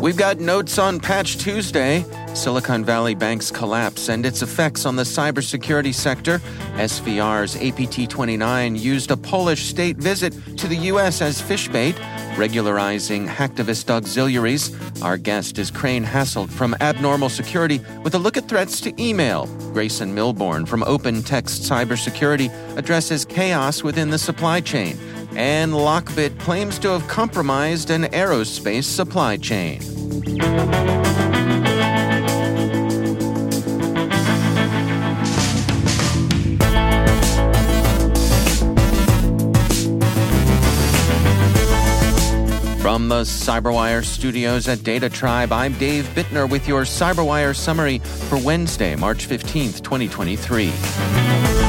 We've got notes on Patch Tuesday, Silicon Valley Bank's collapse and its effects on the cybersecurity sector. SVR's APT 29 used a Polish state visit to the U.S. as fish bait, regularizing hacktivist auxiliaries. Our guest is Crane Hassold from Abnormal Security with a look at threats to email. Grayson Milbourne from Open Text Cybersecurity addresses chaos within the supply chain and Lockbit claims to have compromised an aerospace supply chain. From the Cyberwire studios at Data Tribe, I'm Dave Bittner with your Cyberwire summary for Wednesday, March 15th, 2023.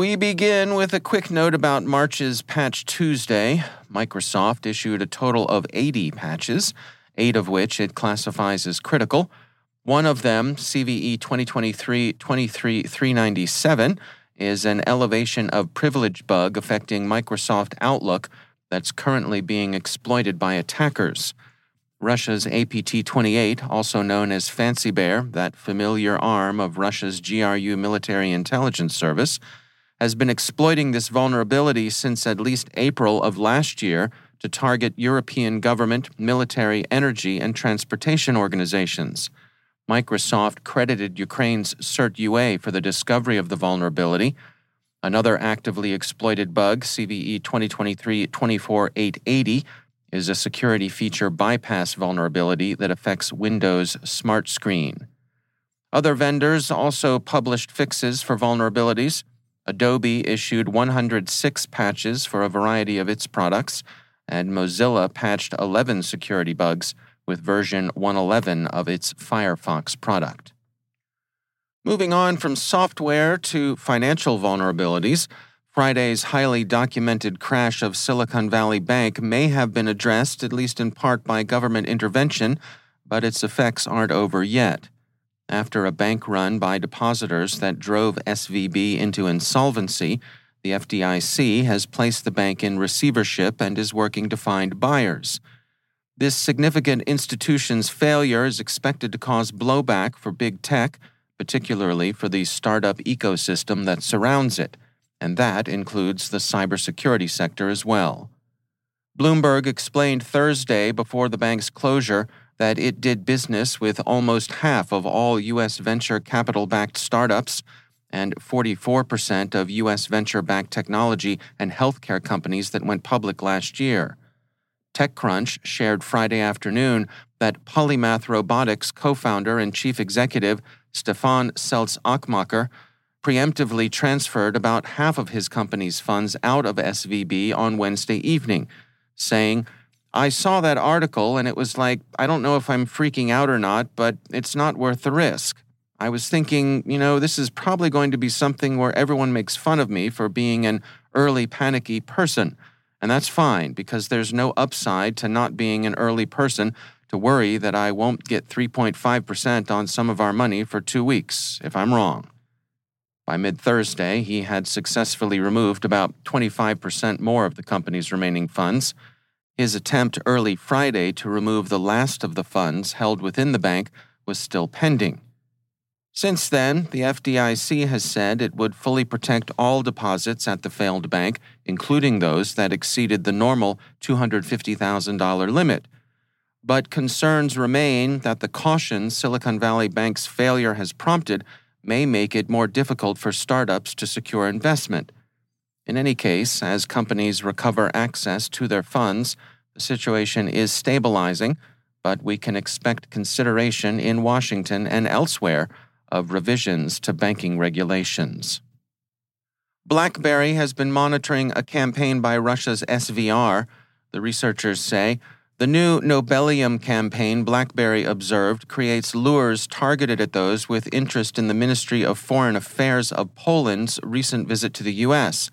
We begin with a quick note about March's Patch Tuesday. Microsoft issued a total of 80 patches, eight of which it classifies as critical. One of them, CVE 2023 23397, is an elevation of privilege bug affecting Microsoft Outlook that's currently being exploited by attackers. Russia's APT 28, also known as Fancy Bear, that familiar arm of Russia's GRU military intelligence service, has been exploiting this vulnerability since at least April of last year to target European government, military, energy, and transportation organizations. Microsoft credited Ukraine's CERT UA for the discovery of the vulnerability. Another actively exploited bug, CVE 2023 24880, is a security feature bypass vulnerability that affects Windows Smart Screen. Other vendors also published fixes for vulnerabilities. Adobe issued 106 patches for a variety of its products, and Mozilla patched 11 security bugs with version 111 of its Firefox product. Moving on from software to financial vulnerabilities, Friday's highly documented crash of Silicon Valley Bank may have been addressed, at least in part, by government intervention, but its effects aren't over yet after a bank run by depositors that drove SVB into insolvency. The FDIC has placed the bank in receivership and is working to find buyers. This significant institution's failure is expected to cause blowback for big tech, particularly for the startup ecosystem that surrounds it, and that includes the cybersecurity sector as well. Bloomberg explained Thursday before the bank's closure that it did business with almost half of all U.S. venture capital backed startups and 44% of U.S. venture backed technology and healthcare companies that went public last year. TechCrunch shared Friday afternoon that Polymath Robotics co founder and chief executive Stefan Seltz Axmacher preemptively transferred about half of his company's funds out of SVB on Wednesday evening, saying, I saw that article and it was like, I don't know if I'm freaking out or not, but it's not worth the risk. I was thinking, you know, this is probably going to be something where everyone makes fun of me for being an early panicky person. And that's fine because there's no upside to not being an early person to worry that I won't get 3.5% on some of our money for two weeks if I'm wrong. By mid Thursday, he had successfully removed about 25% more of the company's remaining funds. His attempt early Friday to remove the last of the funds held within the bank was still pending. Since then, the FDIC has said it would fully protect all deposits at the failed bank, including those that exceeded the normal $250,000 limit. But concerns remain that the caution Silicon Valley Bank's failure has prompted may make it more difficult for startups to secure investment. In any case, as companies recover access to their funds, the situation is stabilizing, but we can expect consideration in Washington and elsewhere of revisions to banking regulations. BlackBerry has been monitoring a campaign by Russia's SVR. The researchers say the new Nobelium campaign, BlackBerry observed, creates lures targeted at those with interest in the Ministry of Foreign Affairs of Poland's recent visit to the U.S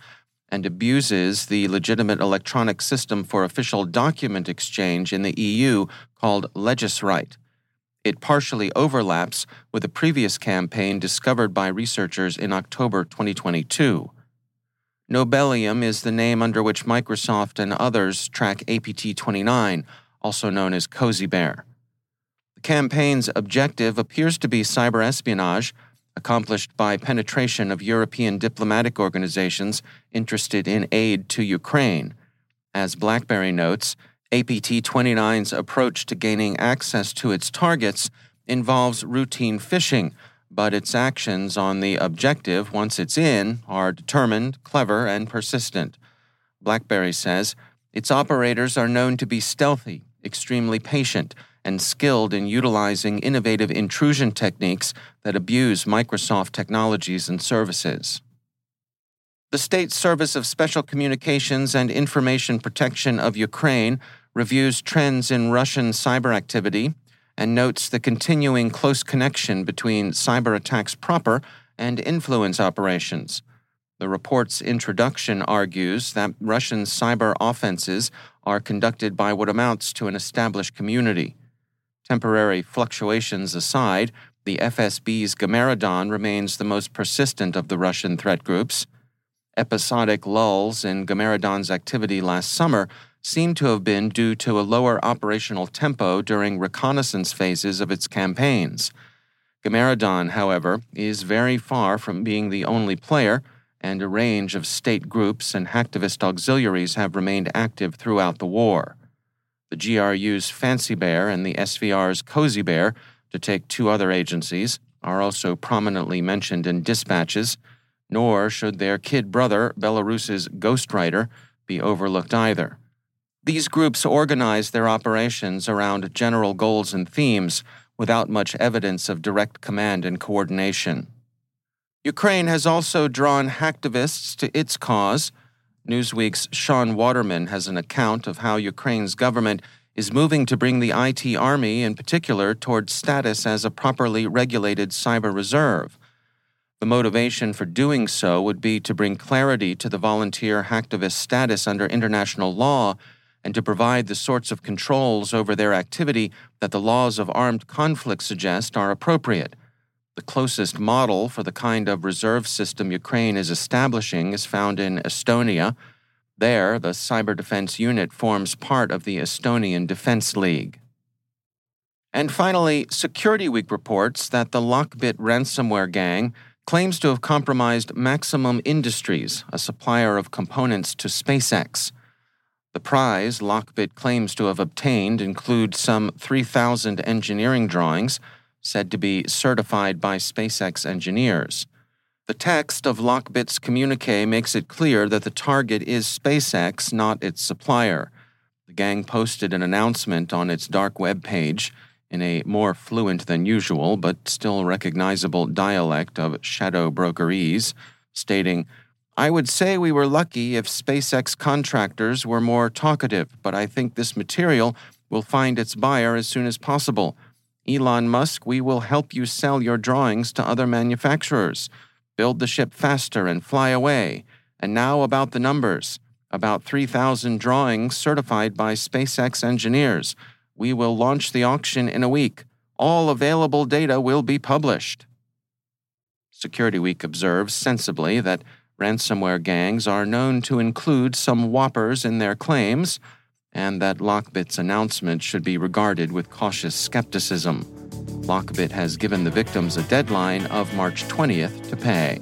and abuses the legitimate electronic system for official document exchange in the EU called Legiswrite. It partially overlaps with a previous campaign discovered by researchers in October 2022. Nobelium is the name under which Microsoft and others track APT 29, also known as Cozy Bear. The campaign's objective appears to be cyber espionage accomplished by penetration of European diplomatic organizations interested in aid to Ukraine. As BlackBerry notes, APT 29's approach to gaining access to its targets involves routine phishing, but its actions on the objective, once it's in, are determined, clever, and persistent. BlackBerry says its operators are known to be stealthy, extremely patient, and skilled in utilizing innovative intrusion techniques that abuse Microsoft technologies and services. The State Service of Special Communications and Information Protection of Ukraine reviews trends in Russian cyber activity and notes the continuing close connection between cyber attacks proper and influence operations. The report's introduction argues that Russian cyber offenses are conducted by what amounts to an established community. Temporary fluctuations aside, the FSB's Gamaredon remains the most persistent of the Russian threat groups. Episodic lulls in Gamaredon's activity last summer seem to have been due to a lower operational tempo during reconnaissance phases of its campaigns. Gamaredon, however, is very far from being the only player, and a range of state groups and hacktivist auxiliaries have remained active throughout the war. The GRU's Fancy Bear and the SVR's Cozy Bear, to take two other agencies, are also prominently mentioned in dispatches, nor should their kid brother, Belarus's Ghostwriter, be overlooked either. These groups organize their operations around general goals and themes without much evidence of direct command and coordination. Ukraine has also drawn hacktivists to its cause Newsweek's Shaun Waterman has an account of how Ukraine's government is moving to bring the IT Army, in particular, towards status as a properly regulated cyber reserve. The motivation for doing so would be to bring clarity to the volunteer hacktivist status under international law and to provide the sorts of controls over their activity that the laws of armed conflict suggest are appropriate. The closest model for the kind of reserve system Ukraine is establishing is found in Estonia. There, the cyber defense unit forms part of the Estonian Defense League. And finally, Security Week reports that the Lockbit ransomware gang claims to have compromised Maximum Industries, a supplier of components to SpaceX. The prize Lockbit claims to have obtained include some 3,000 engineering drawings said to be certified by SpaceX engineers. The text of Lockbit's communique makes it clear that the target is SpaceX, not its supplier. The gang posted an announcement on its dark web page in a more fluent than usual but still recognizable dialect of shadow brokerese, stating, I would say we were lucky if SpaceX contractors were more talkative, but I think this material will find its buyer as soon as possible. Elon Musk, we will help you sell your drawings to other manufacturers. Build the ship faster and fly away. And now about the numbers. About 3,000 drawings certified by SpaceX engineers. We will launch the auction in a week. All available data will be published. Security Week observes sensibly that ransomware gangs are known to include some whoppers in their claims and that Lockbit's announcement should be regarded with cautious skepticism. Lockbit has given the victims a deadline of March 20th to pay.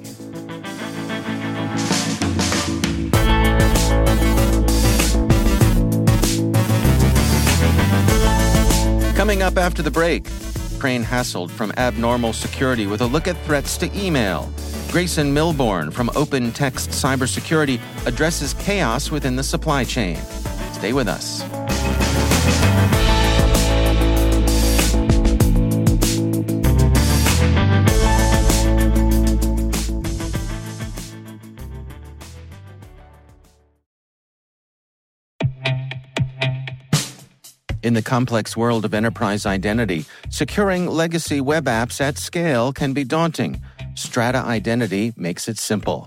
Coming up after the break, Crane Hassold from Abnormal Security with a look at threats to email. Grayson Milbourne from Open Text Cybersecurity addresses chaos within the supply chain. Stay with us. In the complex world of enterprise identity, securing legacy web apps at scale can be daunting. Strata Identity makes it simple.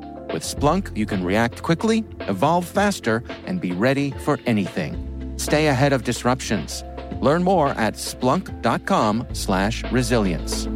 With Splunk, you can react quickly, evolve faster, and be ready for anything. Stay ahead of disruptions. Learn more at splunk.com/resilience.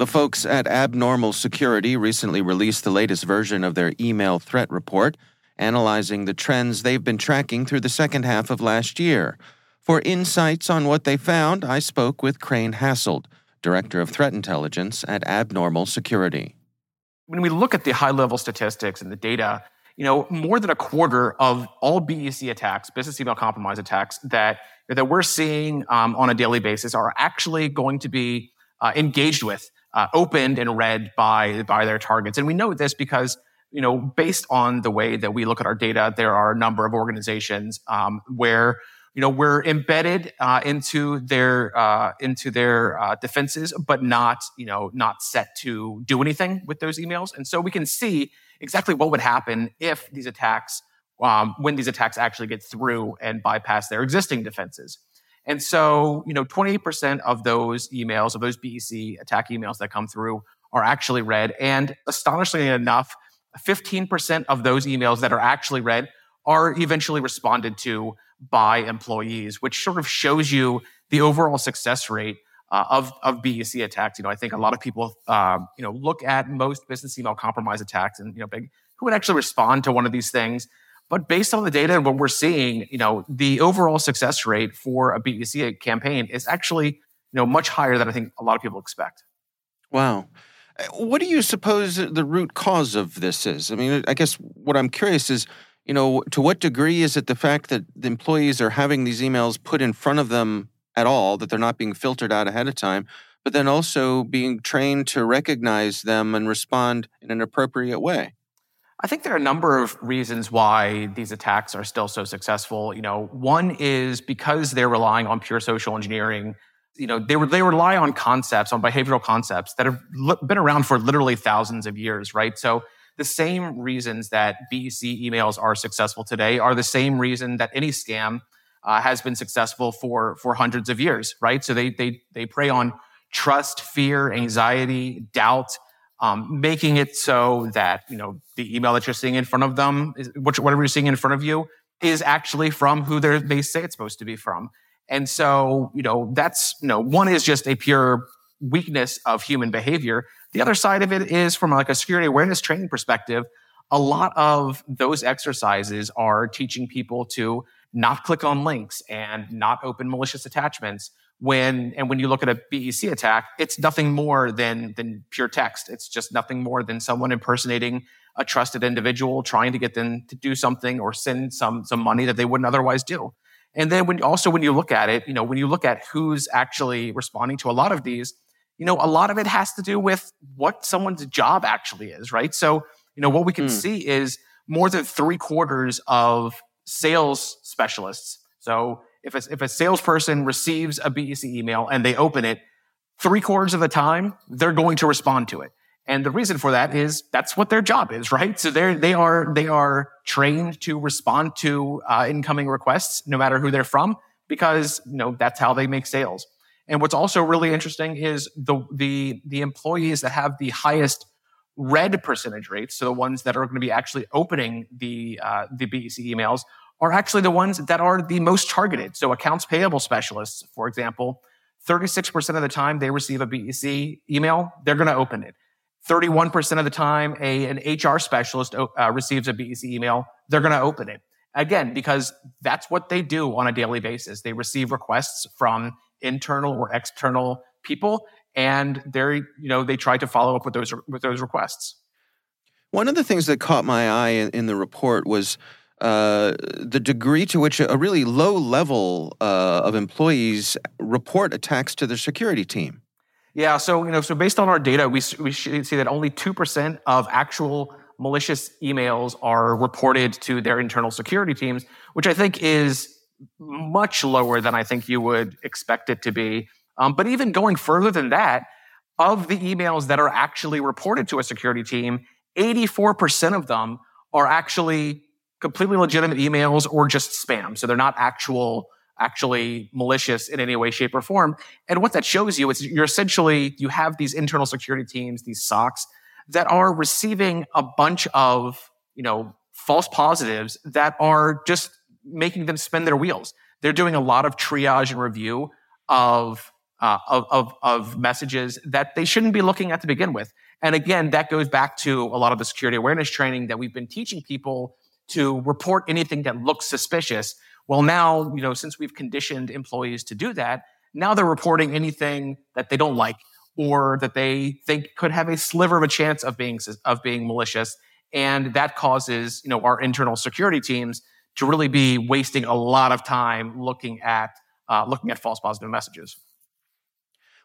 The folks at Abnormal Security recently released the latest version of their email threat report analyzing the trends they've been tracking through the second half of last year. For insights on what they found, I spoke with Crane Hassold, Director of Threat Intelligence at Abnormal Security. When we look at the high level statistics and the data, you know, more than a quarter of all BEC attacks, business email compromise attacks that, that we're seeing um, on a daily basis are actually going to be uh, engaged with, uh, opened and read by, by their targets. And we know this because you know, based on the way that we look at our data, there are a number of organizations um, where you know we're embedded uh, into their uh, into their uh, defenses, but not you know not set to do anything with those emails, and so we can see exactly what would happen if these attacks, um, when these attacks actually get through and bypass their existing defenses. And so, you know, 28% of those emails, of those BEC attack emails that come through, are actually read, and astonishingly enough 15% of those emails that are actually read are eventually responded to by employees, which sort of shows you the overall success rate uh, of, of BEC attacks. You know, I think a lot of people, um, you know, look at most business email compromise attacks and, you know, big, who would actually respond to one of these things. But based on the data and what we're seeing, you know, the overall success rate for a BEC campaign is actually, you know, much higher than I think a lot of people expect. Wow. What do you suppose the root cause of this is? I mean, I guess what I'm curious is, you know, to what degree is it the fact that the employees are having these emails put in front of them at all, that they're not being filtered out ahead of time, but then also being trained to recognize them and respond in an appropriate way? I think there are a number of reasons why these attacks are still so successful. You know, one is because they're relying on pure social engineering you know they, they rely on concepts on behavioral concepts that have been around for literally thousands of years right so the same reasons that BEC emails are successful today are the same reason that any scam uh, has been successful for for hundreds of years, right? So they they they prey on trust, fear, anxiety, doubt, um, making it so that you know the email that you're seeing in front of them, is, whatever you're seeing in front of you, is actually from who they say it's supposed to be from. And so you know that's you know one is just a pure weakness of human behavior. The other side of it is from like a security awareness training perspective. A lot of those exercises are teaching people to not click on links and not open malicious attachments when and when you look at a BEC attack, it's nothing more than than pure text. It's just nothing more than someone impersonating a trusted individual, trying to get them to do something or send some some money that they wouldn't otherwise do. And then when also when you look at it, you know, when you look at who's actually responding to a lot of these, you know, a lot of it has to do with what someone's job actually is, right? So, you know, what we can mm. see is more than three quarters of sales specialists. So if a, if a salesperson receives a BEC email and they open it, three quarters of the time, they're going to respond to it. And the reason for that is that's what their job is, right? So they're, they are, they are trained to respond to uh, incoming requests, no matter who they're from, because, you know, that's how they make sales. And what's also really interesting is the, the, the employees that have the highest read percentage rates, so the ones that are going to be actually opening the, uh, the BEC emails are actually the ones that are the most targeted. So accounts payable specialists, for example, 36% of the time they receive a BEC email, they're going to open it. 31% of the time a, an HR specialist uh, receives a BEC email, they're going to open it. Again, because that's what they do on a daily basis. They receive requests from internal or external people and they're, you know, they try to follow up with those, with those requests. One of the things that caught my eye in, in the report was uh, the degree to which a really low level uh, of employees report attacks to their security team. Yeah, so you know, so based on our data, we we see that only two percent of actual malicious emails are reported to their internal security teams, which I think is much lower than I think you would expect it to be. Um, but even going further than that, of the emails that are actually reported to a security team, 84% of them are actually completely legitimate emails or just spam. So they're not actual, actually malicious in any way, shape, or form. And what that shows you is you're essentially, you have these internal security teams, these SOCs that are receiving a bunch of, you know, false positives that are just making them spin their wheels. They're doing a lot of triage and review of, uh, of, of, of messages that they shouldn't be looking at to begin with. And again, that goes back to a lot of the security awareness training that we've been teaching people to report anything that looks suspicious. Well, now, you know, since we've conditioned employees to do that, now they're reporting anything that they don't like or that they think could have a sliver of a chance of being of being malicious. And that causes you know our internal security teams to really be wasting a lot of time looking at uh, looking at false positive messages.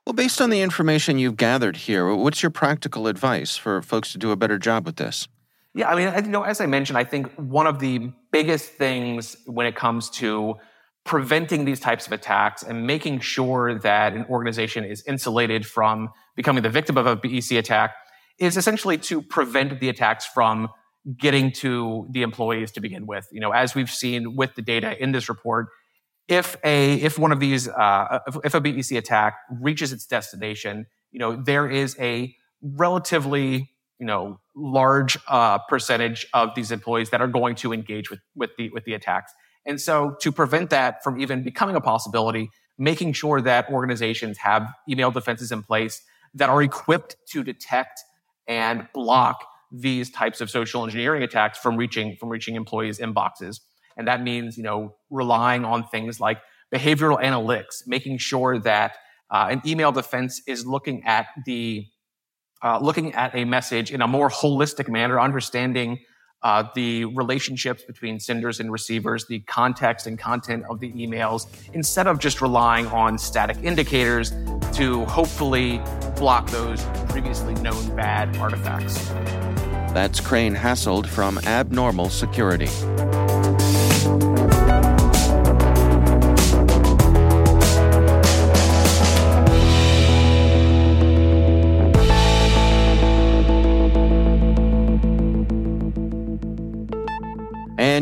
Well based on the information you've gathered here what's your practical advice for folks to do a better job with this yeah, I mean, you know, as I mentioned, I think one of the biggest things when it comes to preventing these types of attacks and making sure that an organization is insulated from becoming the victim of a BEC attack is essentially to prevent the attacks from getting to the employees to begin with. You know, as we've seen with the data in this report, if a if one of these uh, if, if a BEC attack reaches its destination, you know, there is a relatively you know large uh, percentage of these employees that are going to engage with with the with the attacks. And so to prevent that from even becoming a possibility, making sure that organizations have email defenses in place that are equipped to detect and block these types of social engineering attacks from reaching from reaching employees' inboxes. And that means, you know, relying on things like behavioral analytics, making sure that uh, an email defense is looking at the uh, looking at a message in a more holistic manner, understanding uh, the relationships between senders and receivers, the context and content of the emails, instead of just relying on static indicators to hopefully block those previously known bad artifacts. That's Crane Hassold from Abnormal Security.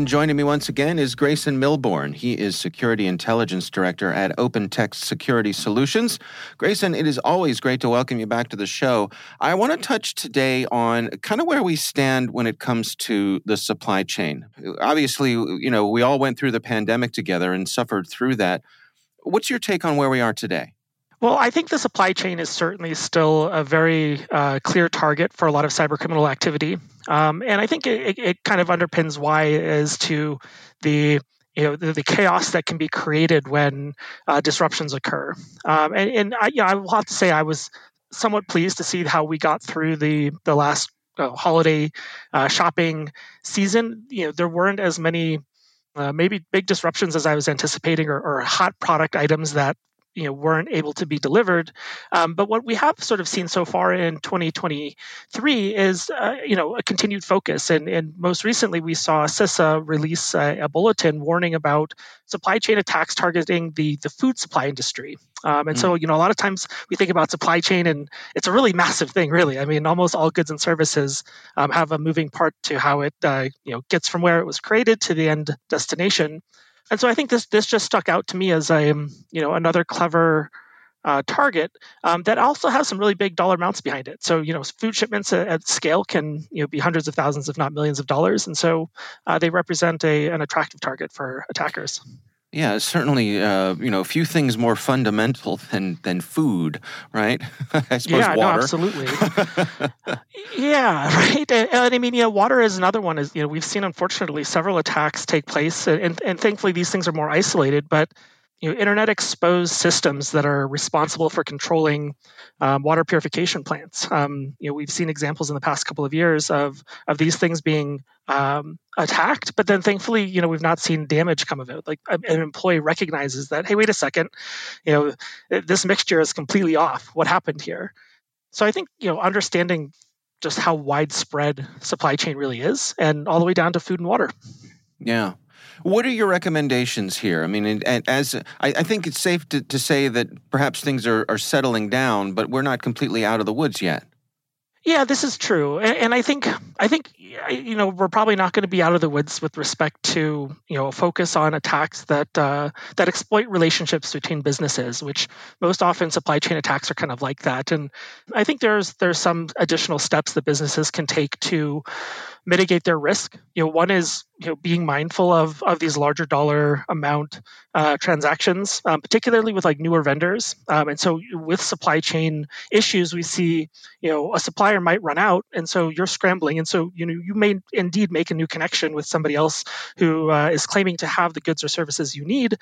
Joining me once again is Grayson Milbourne. He is Security Intelligence Director at OpenText Security Solutions. Grayson, it is always great to welcome you back to the show. I want to touch today on kind of where we stand when it comes to the supply chain. Obviously, you know, we all went through the pandemic together and suffered through that. What's your take on where we are today? Well, I think the supply chain is certainly still a very uh, clear target for a lot of cyber criminal activity, um, and I think it, it, kind of underpins why as to the you know the, the, chaos that can be created when uh, disruptions occur. Um, and, and I, you know, I will have to say I was somewhat pleased to see how we got through the the last uh, holiday uh, shopping season. You know, there weren't as many. Uh, maybe big disruptions as I was anticipating, or, or, hot product items that you know weren't able to be delivered. Um, but what we have sort of seen so far in 2023 is uh, you know a continued focus, and, and most recently we saw CISA release a, a, bulletin warning about supply chain attacks targeting the the food supply industry. Um, and mm. so you know a lot of times we think about supply chain, and it's a really massive thing. Really, I mean, almost all goods and services um, have a moving part to how it uh, you know gets from where it was created to the end destination. And so I think this this just stuck out to me as a um, you know another clever uh, target um, that also has some really big dollar amounts behind it. So you know, food shipments at, at scale can you know be hundreds of thousands, if not millions of dollars, and so uh, they represent a an attractive target for attackers. Yeah, certainly. Uh, you know, a few things more fundamental than than food, right? I suppose yeah, water. No, absolutely. yeah, right. And, and, I mean, yeah, water is another one. Is you know, we've seen unfortunately several attacks take place, and and thankfully these things are more isolated, but you know, internet exposed systems that are responsible for controlling um, water purification plants. Um, you know, we've seen examples in the past couple of years of of these things being um, attacked, but then thankfully, you know, we've not seen damage come of it. Like an employee recognizes that, hey, wait a second, you know, this mixture is completely off. What happened here? So I think you know, understanding just how widespread supply chain really is, and all the way down to food and water. Yeah. What are your recommendations here? I mean, as I, I think it's safe to, to say that perhaps things are, are settling down, but we're not completely out of the woods yet. Yeah, this is true, and, and I think I think you know we're probably not going to be out of the woods with respect to you know focus on attacks that uh, that exploit relationships between businesses, which most often supply chain attacks are kind of like that. And I think there's there's some additional steps that businesses can take to mitigate their risk. You know, one is you know being mindful of of these larger dollar amount uh, transactions, um, particularly with like newer vendors. Um, and so with supply chain issues, we see you know a supplier might run out, and so you're scrambling, and so you know you may indeed make a new connection with somebody else who uh, is claiming to have the goods or services you need.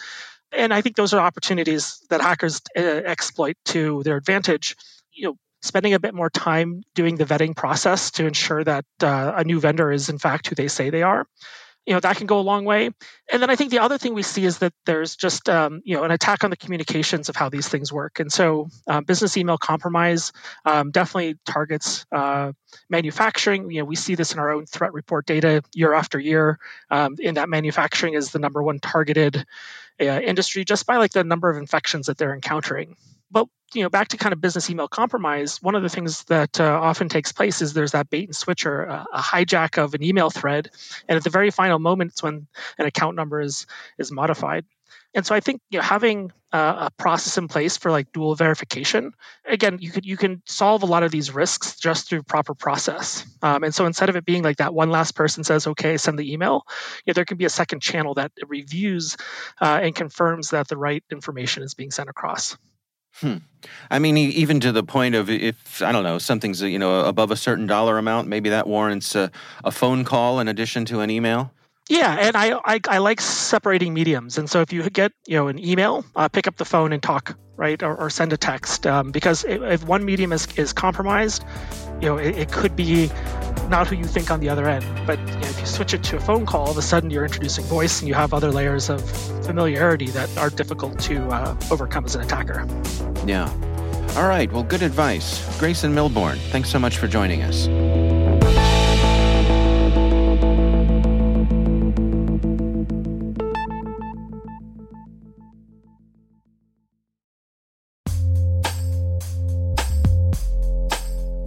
And I think those are opportunities that hackers uh, exploit to their advantage. You know, spending a bit more time doing the vetting process to ensure that uh, a new vendor is in fact who they say they are you know that can go a long way. And then i think the other thing we see is that there's just um, you know an attack on the communications of how these things work. And so uh, business email compromise um, definitely targets uh, manufacturing. You know we see this in our own threat report data year after year um, in that manufacturing is the number one targeted uh, industry just by like the number of infections that they're encountering but you know, back to kind of business email compromise, one of the things that uh, often takes place is there's that bait and switch or a, a, hijack of an email thread, and at the very final moment, it's when an account number is is modified. And so I think you know, having uh, a process in place for like dual verification, again, you could you can solve a lot of these risks just through proper process. Um, and so instead of it being like that one last person says, "Okay, send the email," you know, there can be a second channel that reviews uh, and confirms that the right information is being sent across. Hmm. I mean, even to the point of if I don't know something's you know above a certain dollar amount, maybe that warrants a, a phone call in addition to an email. Yeah, and I, I, I like separating mediums, and so if you get you know an email, uh, pick up the phone and talk, right, or, or send a text, um, because if one medium is, is compromised, you know it, it, could be not who you think on the other end. But you know, if you switch it to a phone call, all of a sudden you're introducing voice, and you have other layers of familiarity that are difficult to uh, overcome as an attacker. Yeah. All right. Well, good advice, Grayson Milbourne. Thanks so much for joining us.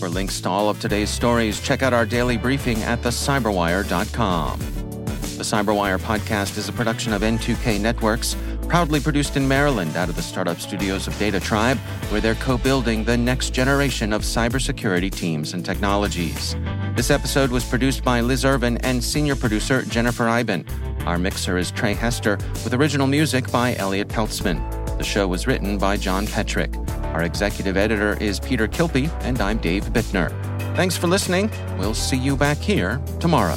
For links to all of today's stories, check out our daily briefing at thecyberwire.com. The Cyberwire podcast is a production of N2K Networks, proudly produced in Maryland out of the startup studios of Data Tribe, where they're co building the next generation of cybersecurity teams and technologies. This episode was produced by Liz Irvin and senior producer Jennifer Eiben. Our mixer is Trey Hester, with original music by Elliot Peltzman. The show was written by John Petrick. Our executive editor is Peter Kilpe, and I'm Dave Bittner. Thanks for listening. We'll see you back here tomorrow.